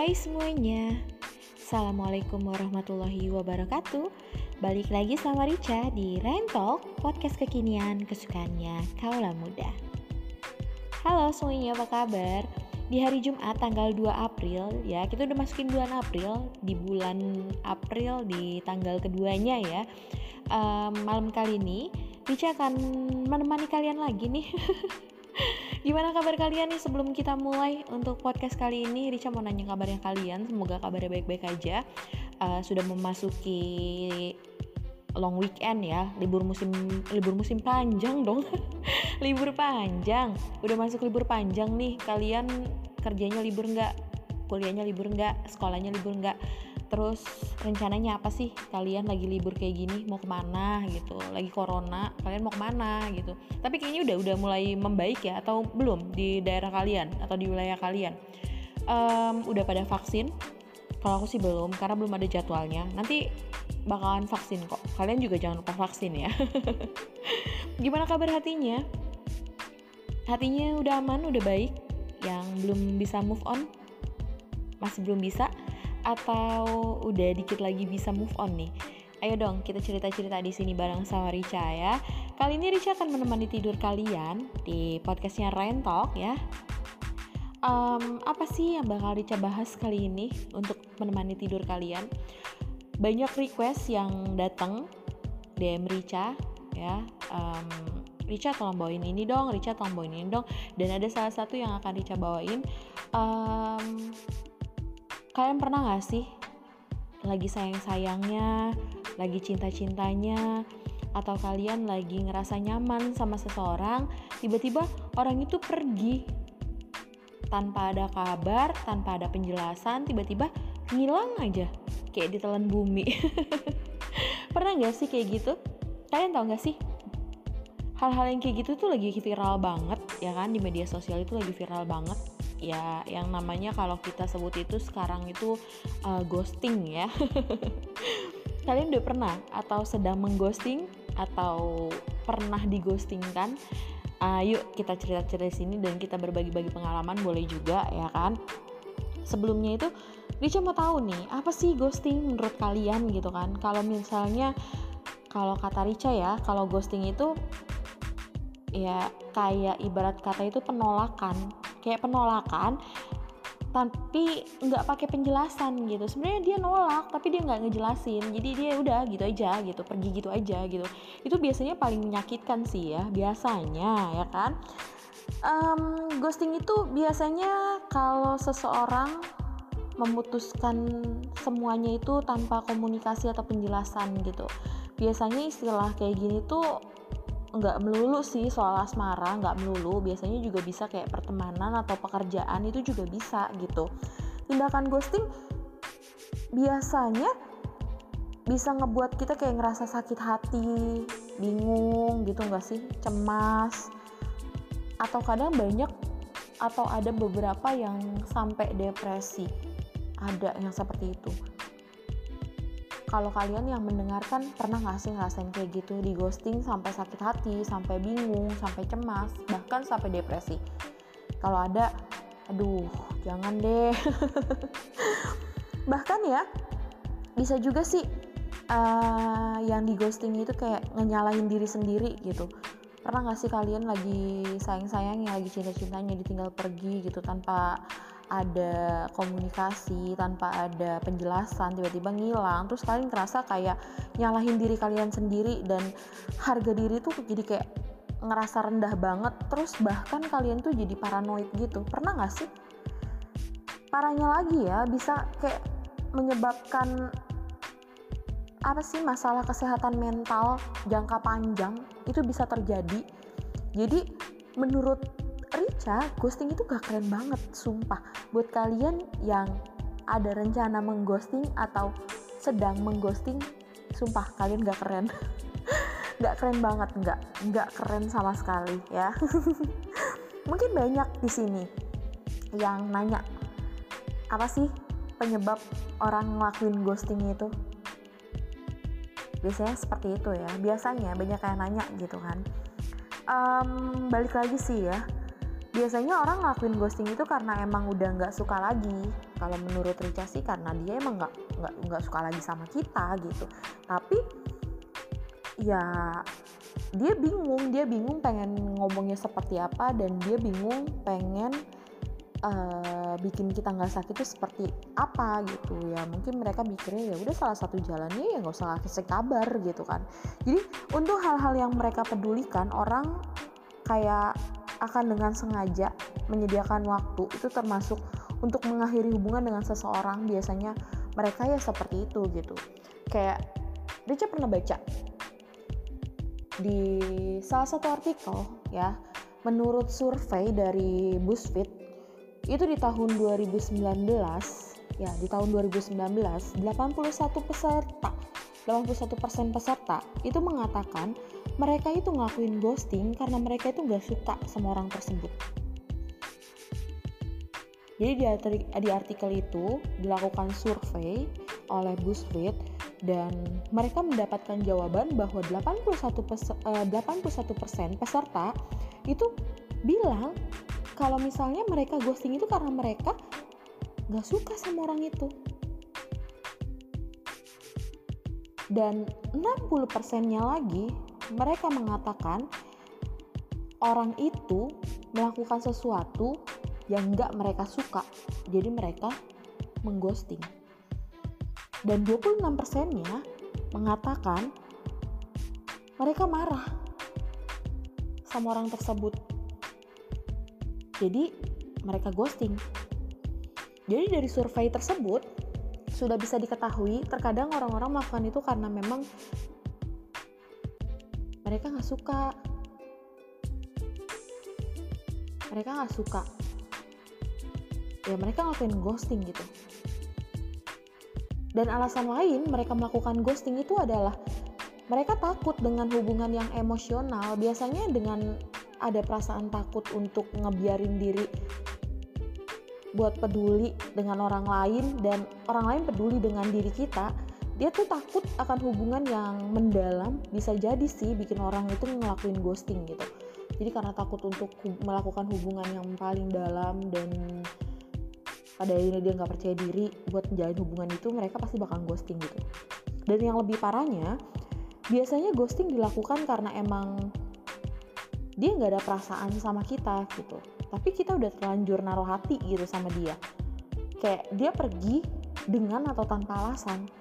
Hai semuanya. Assalamualaikum warahmatullahi wabarakatuh. Balik lagi sama Rica di Rain Talk Podcast kekinian kesukaannya kaula muda. Halo semuanya apa kabar? Di hari Jumat tanggal 2 April ya Kita udah masukin bulan April Di bulan April di tanggal keduanya ya. Um, Malam kali ini Rica akan menemani kalian lagi nih Gimana kabar kalian nih sebelum kita mulai untuk podcast kali ini? Rica mau nanya kabarnya kalian, semoga kabarnya baik-baik aja. Uh, sudah memasuki long weekend ya, libur musim libur musim panjang dong. libur panjang. Udah masuk libur panjang nih. Kalian kerjanya libur nggak? Kuliahnya libur nggak? Sekolahnya libur nggak? Terus rencananya apa sih? Kalian lagi libur kayak gini mau ke mana gitu? Lagi corona kalian mau ke mana gitu? Tapi kayaknya udah udah mulai membaik ya atau belum di daerah kalian atau di wilayah kalian? Um, udah pada vaksin? Kalau aku sih belum karena belum ada jadwalnya. Nanti bakalan vaksin kok. Kalian juga jangan lupa vaksin ya. Gimana kabar hatinya? Hatinya udah aman udah baik? Yang belum bisa move on? Masih belum bisa atau udah dikit lagi bisa move on nih? Ayo dong kita cerita-cerita di sini bareng sama Richa ya. Kali ini Richa akan menemani tidur kalian di podcastnya Rain Talk ya. Um, apa sih yang bakal Richa bahas kali ini untuk menemani tidur kalian? Banyak request yang datang DM Richa ya. Um, Richa tolong bawain ini dong, Richa tolong bawain ini dong. Dan ada salah satu yang akan Richa bawain. Um, Kalian pernah gak sih lagi sayang-sayangnya, lagi cinta-cintanya, atau kalian lagi ngerasa nyaman sama seseorang, tiba-tiba orang itu pergi tanpa ada kabar, tanpa ada penjelasan, tiba-tiba ngilang aja, kayak ditelan bumi. Pernah gak sih kayak gitu? Kalian tau gak sih? Hal-hal yang kayak gitu tuh lagi viral banget, ya kan? Di media sosial itu lagi viral banget ya yang namanya kalau kita sebut itu sekarang itu uh, ghosting ya. Kalian udah pernah atau sedang mengghosting atau pernah dighosting kan uh, yuk kita cerita-cerita sini dan kita berbagi-bagi pengalaman boleh juga ya kan? Sebelumnya itu Rica mau tahu nih apa sih ghosting menurut kalian gitu kan? Kalau misalnya kalau kata Rica ya kalau ghosting itu ya kayak ibarat kata itu penolakan kayak penolakan tapi nggak pakai penjelasan gitu. Sebenarnya dia nolak tapi dia nggak ngejelasin. Jadi dia udah gitu aja gitu pergi gitu aja gitu. Itu biasanya paling menyakitkan sih ya biasanya ya kan? Um, ghosting itu biasanya kalau seseorang memutuskan semuanya itu tanpa komunikasi atau penjelasan gitu. Biasanya istilah kayak gini tuh nggak melulu sih soal asmara nggak melulu. Biasanya juga bisa kayak pertemanan atau pekerjaan itu juga bisa gitu. Tindakan ghosting biasanya bisa ngebuat kita kayak ngerasa sakit hati bingung gitu nggak sih? Cemas. Atau kadang banyak atau ada beberapa yang sampai depresi. Ada yang seperti itu kalau kalian yang mendengarkan pernah gak sih ngerasain kayak gitu di ghosting sampai sakit hati, sampai bingung, sampai cemas, bahkan sampai depresi? Kalau ada, aduh, jangan deh. bahkan ya, bisa juga sih uh, yang di ghosting itu kayak ngenyalahin diri sendiri gitu. Pernah gak sih kalian lagi sayang-sayangnya, lagi cinta-cintanya ditinggal pergi gitu tanpa ada komunikasi, tanpa ada penjelasan, tiba-tiba ngilang, terus kalian terasa kayak nyalahin diri kalian sendiri dan harga diri tuh jadi kayak ngerasa rendah banget, terus bahkan kalian tuh jadi paranoid gitu. Pernah gak sih? Parahnya lagi ya, bisa kayak menyebabkan apa sih masalah kesehatan mental jangka panjang itu bisa terjadi. Jadi menurut Rica, ghosting itu gak keren banget, sumpah. Buat kalian yang ada rencana mengghosting atau sedang mengghosting, sumpah kalian gak keren. gak keren banget, gak, gak keren sama sekali ya. Mungkin banyak di sini yang nanya, apa sih penyebab orang ngelakuin ghosting itu? Biasanya seperti itu ya. Biasanya banyak yang nanya gitu kan. Um, balik lagi sih ya biasanya orang ngelakuin ghosting itu karena emang udah nggak suka lagi. Kalau menurut Rica sih karena dia emang nggak nggak nggak suka lagi sama kita gitu. Tapi ya dia bingung dia bingung pengen ngomongnya seperti apa dan dia bingung pengen uh, bikin kita nggak sakit itu seperti apa gitu. Ya mungkin mereka mikirnya ya udah salah satu jalannya ya nggak usah kasih kabar gitu kan. Jadi untuk hal-hal yang mereka pedulikan orang kayak akan dengan sengaja menyediakan waktu. Itu termasuk untuk mengakhiri hubungan dengan seseorang. Biasanya mereka ya seperti itu gitu. Kayak Rica pernah baca di salah satu artikel ya. Menurut survei dari BuzzFeed itu di tahun 2019 ya di tahun 2019 81 peserta 81% peserta itu mengatakan mereka itu ngelakuin ghosting karena mereka itu nggak suka sama orang tersebut. Jadi di, artikel, di artikel itu dilakukan survei oleh BuzzFeed dan mereka mendapatkan jawaban bahwa 81 pes, uh, 81% peserta itu bilang kalau misalnya mereka ghosting itu karena mereka nggak suka sama orang itu. Dan 60 persennya lagi mereka mengatakan orang itu melakukan sesuatu yang nggak mereka suka. Jadi mereka mengghosting. Dan 26 persennya mengatakan mereka marah sama orang tersebut. Jadi mereka ghosting. Jadi dari survei tersebut sudah bisa diketahui terkadang orang-orang melakukan itu karena memang mereka nggak suka. Mereka nggak suka. Ya mereka ngelakuin ghosting gitu? Dan alasan lain mereka melakukan ghosting itu adalah mereka takut dengan hubungan yang emosional. Biasanya dengan ada perasaan takut untuk ngebiarin diri buat peduli dengan orang lain dan orang lain peduli dengan diri kita dia tuh takut akan hubungan yang mendalam bisa jadi sih bikin orang itu ngelakuin ghosting gitu. Jadi karena takut untuk melakukan hubungan yang paling dalam dan pada akhirnya dia nggak percaya diri buat menjalin hubungan itu mereka pasti bakal ghosting gitu. Dan yang lebih parahnya biasanya ghosting dilakukan karena emang dia nggak ada perasaan sama kita gitu. Tapi kita udah terlanjur naruh hati gitu sama dia. Kayak dia pergi dengan atau tanpa alasan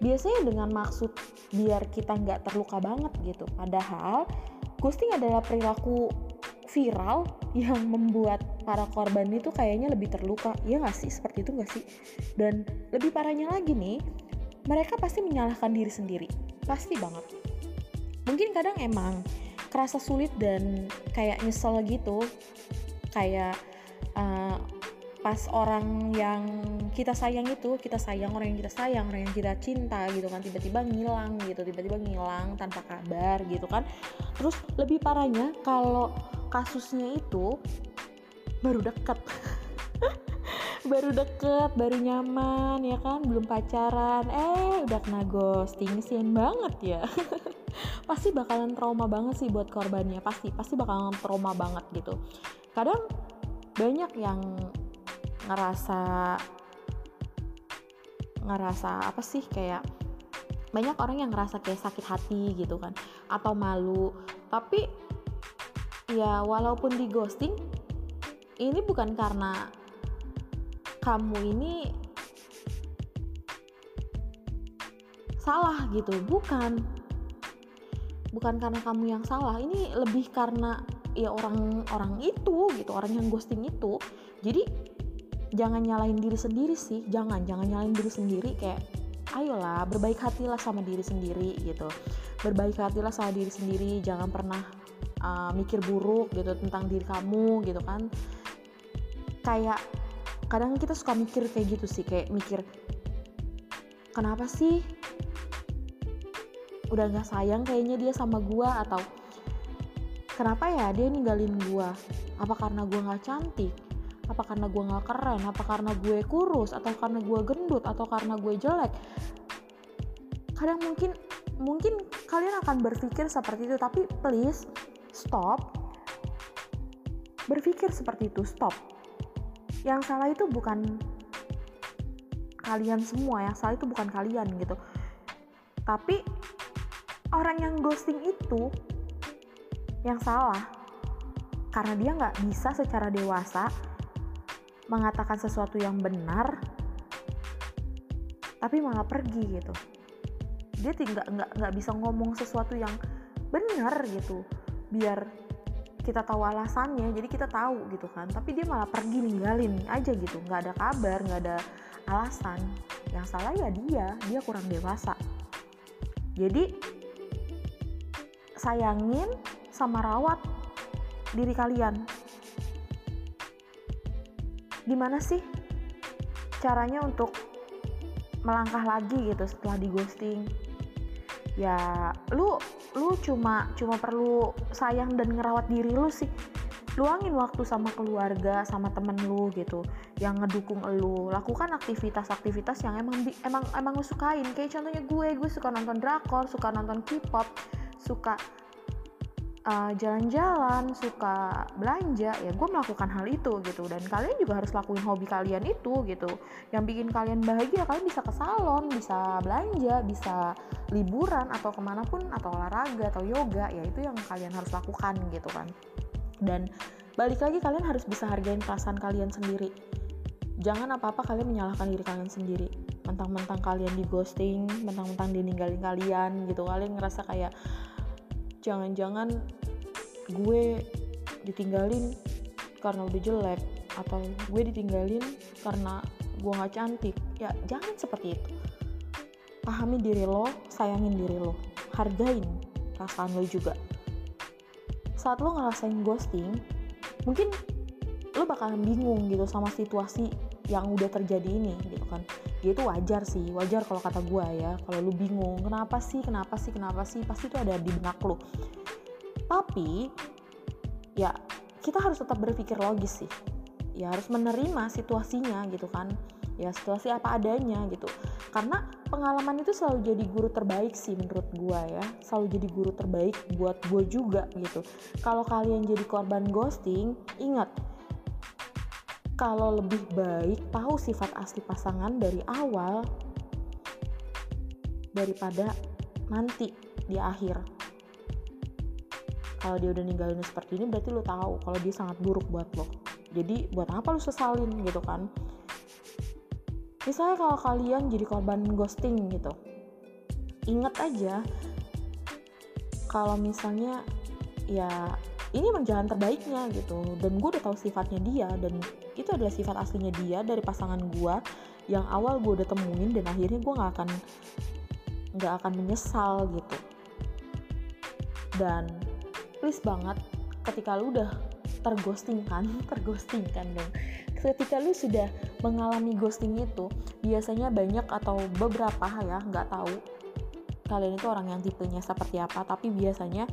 biasanya dengan maksud biar kita nggak terluka banget gitu. Padahal ghosting adalah perilaku viral yang membuat para korban itu kayaknya lebih terluka. Ya nggak sih? Seperti itu nggak sih? Dan lebih parahnya lagi nih mereka pasti menyalahkan diri sendiri. Pasti banget. Mungkin kadang emang kerasa sulit dan kayak nyesel gitu. Kayak uh, pas orang yang kita sayang itu kita sayang orang yang kita sayang orang yang kita cinta gitu kan tiba-tiba ngilang gitu tiba-tiba ngilang tanpa kabar gitu kan. Terus lebih parahnya kalau kasusnya itu baru deket. Baru deket baru nyaman ya kan? Belum pacaran. Eh udah kena ghosting sian banget ya. Pasti bakalan trauma banget sih buat korbannya. Pasti pasti bakalan trauma banget gitu. Kadang banyak yang ngerasa ngerasa apa sih kayak banyak orang yang ngerasa kayak sakit hati gitu kan atau malu. Tapi ya walaupun di ghosting ini bukan karena kamu ini salah gitu bukan. Bukan karena kamu yang salah ini lebih karena ya orang orang itu gitu orang yang ghosting itu. Jadi jangan nyalain diri sendiri sih. Jangan jangan nyalain diri sendiri. Kayak ayolah berbaik hatilah sama diri sendiri gitu. Berbaik hatilah sama diri sendiri. Jangan pernah uh, mikir buruk gitu tentang diri kamu gitu kan. Kayak kadang kita suka mikir kayak gitu sih. Kayak mikir kenapa sih udah nggak sayang kayaknya dia sama gua? Atau kenapa ya dia ninggalin gua? Apa karena gua nggak cantik apa karena gue nggak keren? Apa karena gue kurus? Atau karena gue gendut? Atau karena gue jelek? Kadang mungkin mungkin kalian akan berpikir seperti itu tapi please stop. Berpikir seperti itu stop. Yang salah itu bukan kalian semua yang salah itu bukan kalian gitu. Tapi orang yang ghosting itu yang salah karena dia nggak bisa secara dewasa mengatakan sesuatu yang benar tapi malah pergi gitu. Dia tidak nggak nggak bisa ngomong sesuatu yang benar gitu biar kita tahu alasannya jadi kita tahu gitu kan. Tapi dia malah pergi ninggalin aja gitu nggak ada kabar nggak ada alasan. Yang salah ya dia dia kurang dewasa. Jadi sayangin sama rawat diri kalian gimana sih caranya untuk melangkah lagi gitu setelah di ghosting? Ya lu lu cuma cuma perlu sayang dan ngerawat diri lu sih. Luangin waktu sama keluarga sama temen lu gitu yang ngedukung lu. Lakukan aktivitas-aktivitas yang emang di, emang emang lu sukain. Kayak contohnya gue gue suka nonton drakor suka nonton K-pop suka uh, jalan-jalan, suka belanja, ya gue melakukan hal itu gitu. Dan kalian juga harus lakuin hobi kalian itu gitu. Yang bikin kalian bahagia, kalian bisa ke salon, bisa belanja, bisa liburan atau ke mana pun atau olahraga atau yoga, ya itu yang kalian harus lakukan gitu kan. Dan balik lagi kalian harus bisa hargain perasaan kalian sendiri. Jangan apa-apa kalian menyalahkan diri kalian sendiri. Mentang-mentang kalian di ghosting, mentang-mentang ditinggalin kalian gitu. Kalian ngerasa kayak jangan-jangan gue ditinggalin karena udah jelek atau gue ditinggalin karena gue gak cantik. Ya jangan seperti itu. Pahami diri lo sayangin diri lo. Hargain perasaan lo juga. Saat lo ngerasain ghosting mungkin lo bakalan bingung gitu sama situasi yang udah terjadi ini kan. Ya itu wajar sih wajar kalau kata gue ya kalau lu bingung kenapa sih kenapa sih kenapa sih pasti itu ada di benak lu. Tapi ya kita harus tetap berpikir logis sih. Ya harus menerima situasinya gitu kan. Ya situasi apa adanya gitu. Karena pengalaman itu selalu jadi guru terbaik sih menurut gue ya. Selalu jadi guru terbaik buat gue juga gitu. Kalau kalian jadi korban ghosting ingat kalau lebih baik tahu sifat asli pasangan dari awal daripada nanti di akhir. Kalau dia udah ninggalin seperti ini berarti lo tahu kalau dia sangat buruk buat lo. Jadi buat apa lo sesalin gitu kan? Misalnya kalau kalian jadi korban ghosting gitu. Ingat aja kalau misalnya ya ini emang jalan terbaiknya gitu. Dan gue udah tahu sifatnya dia dan itu adalah sifat aslinya dia dari pasangan gue yang awal gue udah temuin dan akhirnya gue nggak akan nggak akan menyesal gitu. Dan please banget ketika lu udah terghosting kan terghosting kan dong. Ketika lu sudah mengalami ghosting itu biasanya banyak atau beberapa ya nggak tahu kalian itu orang yang tipenya seperti apa tapi biasanya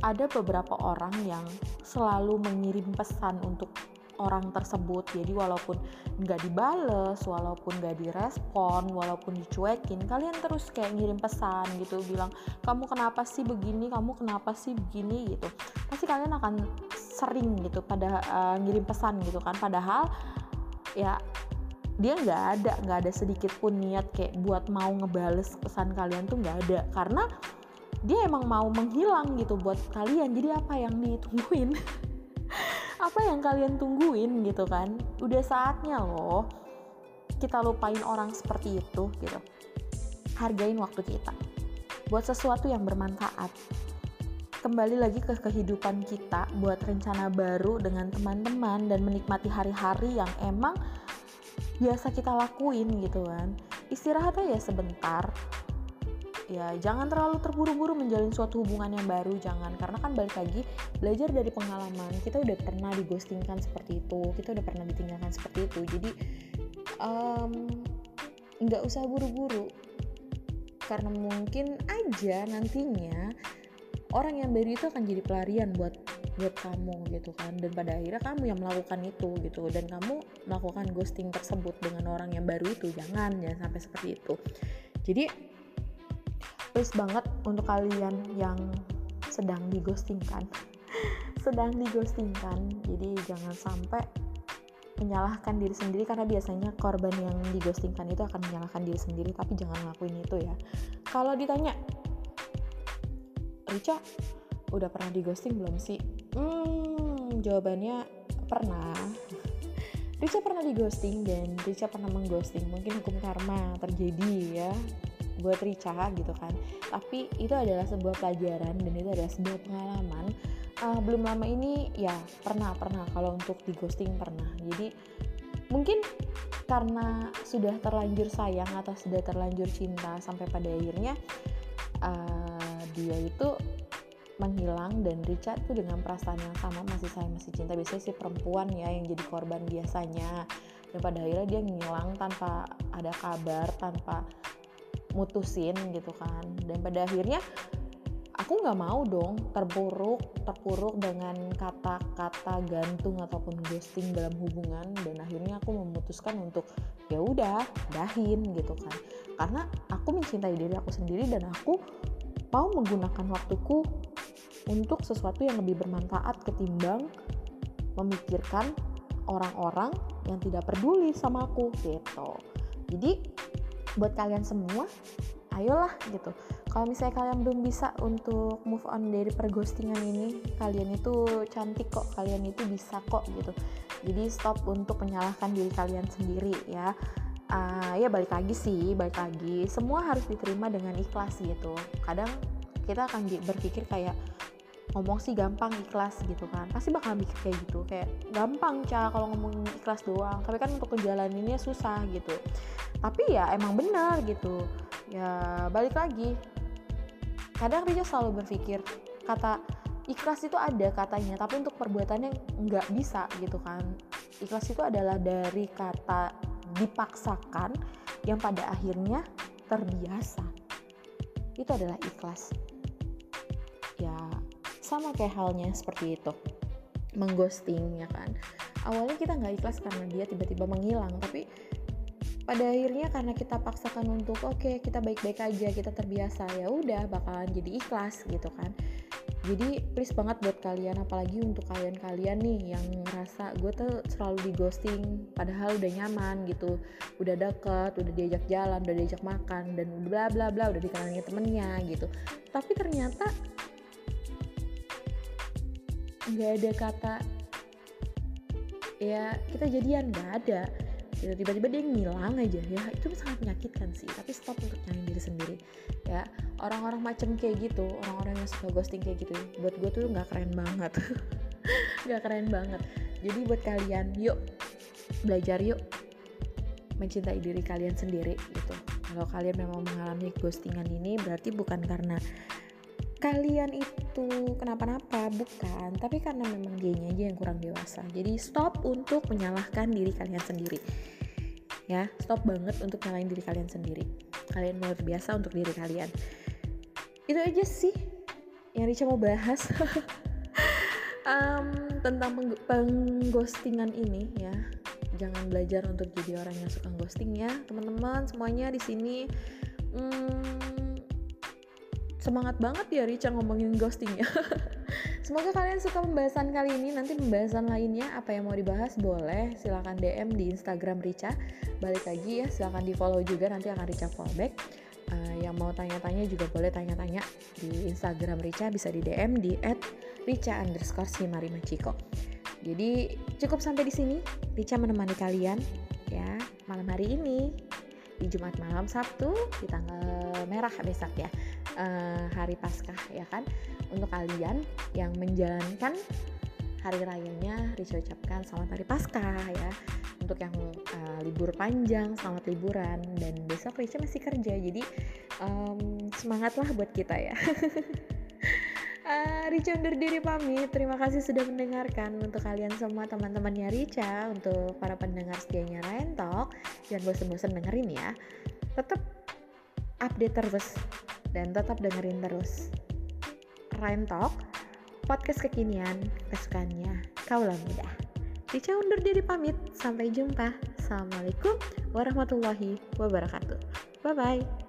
ada beberapa orang yang selalu mengirim pesan untuk orang tersebut. Jadi walaupun nggak dibales walaupun nggak direspon walaupun dicuekin kalian terus kayak ngirim pesan gitu bilang kamu kenapa sih begini? Kamu kenapa sih begini? gitu. Pasti kalian akan sering gitu pada uh, ngirim pesan gitu kan. Padahal ya dia nggak ada nggak ada sedikit pun niat kayak buat mau ngebales pesan kalian tuh nggak ada. Karena dia emang mau menghilang gitu buat kalian. Jadi apa yang ditungguin? Apa yang kalian tungguin gitu kan? Udah saatnya loh kita lupain orang seperti itu gitu. Hargain waktu kita buat sesuatu yang bermanfaat. Kembali lagi ke kehidupan kita buat rencana baru dengan teman-teman dan menikmati hari-hari yang emang biasa kita lakuin gitu kan. Istirahat aja sebentar. Ya jangan terlalu terburu-buru menjalin suatu hubungan yang baru jangan. Karena kan balik lagi belajar dari pengalaman. Kita udah pernah digostingkan seperti itu kita udah pernah ditinggalkan seperti itu. Jadi nggak um, usah buru-buru. Karena mungkin aja nantinya orang yang baru itu akan jadi pelarian buat buat kamu gitu kan. Dan pada akhirnya kamu yang melakukan itu gitu. Dan kamu melakukan ghosting tersebut dengan orang yang baru itu. Jangan jangan sampai seperti itu. Jadi please banget untuk kalian yang sedang di ghosting kan sedang dighostingkan. Jadi jangan sampai menyalahkan diri sendiri. Karena biasanya korban yang dighostingkan itu akan menyalahkan diri sendiri. Tapi jangan ngelakuin itu ya. Kalau ditanya Rica udah pernah dighosting belum sih hmm jawabannya pernah. Rica pernah dighosting dan Rica pernah mengghosting. Mungkin hukum karma terjadi ya buat Rica gitu kan. Tapi itu adalah sebuah pelajaran dan itu adalah sebuah pengalaman. Uh, belum lama ini ya pernah pernah. Kalau untuk di ghosting pernah. Jadi mungkin karena sudah terlanjur sayang atau sudah terlanjur cinta sampai pada akhirnya uh, dia itu menghilang dan Richard tuh dengan perasaan yang sama masih sayang masih cinta. Biasanya si perempuan ya yang jadi korban biasanya. Dan pada akhirnya dia ngilang tanpa ada kabar tanpa mutusin gitu kan. Dan pada akhirnya aku nggak mau dong terpuruk terpuruk dengan kata-kata gantung ataupun ghosting dalam hubungan. Dan akhirnya aku memutuskan untuk ya udah dahin gitu kan. Karena aku mencintai diri aku sendiri dan aku mau menggunakan waktuku untuk sesuatu yang lebih bermanfaat ketimbang memikirkan orang-orang yang tidak peduli sama aku gitu. Jadi buat kalian semua ayolah gitu. Kalau misalnya kalian belum bisa untuk move on dari perghostingan ini kalian itu cantik kok kalian itu bisa kok gitu. Jadi stop untuk menyalahkan diri kalian sendiri ya. Uh, ya balik lagi sih balik lagi. Semua harus diterima dengan ikhlas gitu. Kadang kita akan berpikir kayak ngomong sih gampang ikhlas gitu kan. Pasti bakal mikir kayak gitu kayak gampang cah kalau ngomong ikhlas doang. Tapi kan untuk kejalaninnya susah gitu. Tapi ya emang benar gitu. Ya balik lagi. Kadang Rija selalu berpikir kata ikhlas itu ada katanya tapi untuk perbuatannya nggak bisa gitu kan. Ikhlas itu adalah dari kata dipaksakan yang pada akhirnya terbiasa. Itu adalah ikhlas sama kayak halnya seperti itu. Mengghosting ya kan. Awalnya kita nggak ikhlas karena dia tiba-tiba menghilang tapi pada akhirnya karena kita paksakan untuk oke okay, kita baik-baik aja kita terbiasa ya udah bakalan jadi ikhlas gitu kan. Jadi please banget buat kalian apalagi untuk kalian-kalian nih yang ngerasa gue tuh selalu di ghosting padahal udah nyaman gitu. Udah deket udah diajak jalan udah diajak makan dan bla bla bla udah dikenalin temennya gitu. Tapi ternyata nggak ada kata ya kita jadian nggak ada. Gitu tiba-tiba dia ngilang aja ya. Itu sangat menyakitkan sih tapi stop untuk nyalain diri sendiri. Ya orang-orang macam kayak gitu orang-orang yang suka ghosting kayak gitu buat gue tuh nggak keren banget. Nggak keren banget. Jadi buat kalian yuk belajar yuk mencintai diri kalian sendiri gitu. Kalau kalian memang mengalami ghostingan ini berarti bukan karena kalian itu kenapa-napa bukan. Tapi karena memang dianya aja yang kurang dewasa. Jadi stop untuk menyalahkan diri kalian sendiri. Ya stop banget untuk nyalain diri kalian sendiri. Kalian luar biasa untuk diri kalian. Itu aja sih yang Richa mau bahas. Um, tentang peng pengghostingan ini ya. Jangan belajar untuk jadi orang yang suka ghosting ya. Teman-teman semuanya di sini. Hmm, semangat banget ya Richa ngomongin ghosting ya Semoga kalian suka pembahasan kali ini. Nanti pembahasan lainnya apa yang mau dibahas boleh silahkan DM di Instagram Richa. Balik lagi ya, silahkan di follow juga nanti akan Richa fallback. Uh, yang mau tanya-tanya juga boleh tanya-tanya di Instagram Richa bisa di DM di @richa underscore Maciko. Jadi cukup sampai di sini. Richa menemani kalian ya malam hari ini di Jumat malam Sabtu di tanggal merah besok ya uh, hari Paskah ya kan untuk kalian yang menjalankan hari rayanya Rica ucapkan selamat hari Paskah ya untuk yang uh, libur panjang selamat liburan dan besok Rica masih kerja jadi um, semangatlah buat kita ya Uh, Rica undur diri pamit. Terima kasih sudah mendengarkan untuk kalian semua teman-temannya Rica, untuk para pendengar setianya Ryan Talk. Jangan bosan-bosan dengerin ya. Tetap update terus dan tetap dengerin terus Ryan Talk, podcast kekinian kesukaannya kaulah muda. Cica undur diri pamit, sampai jumpa. Assalamualaikum warahmatullahi wabarakatuh. Bye-bye.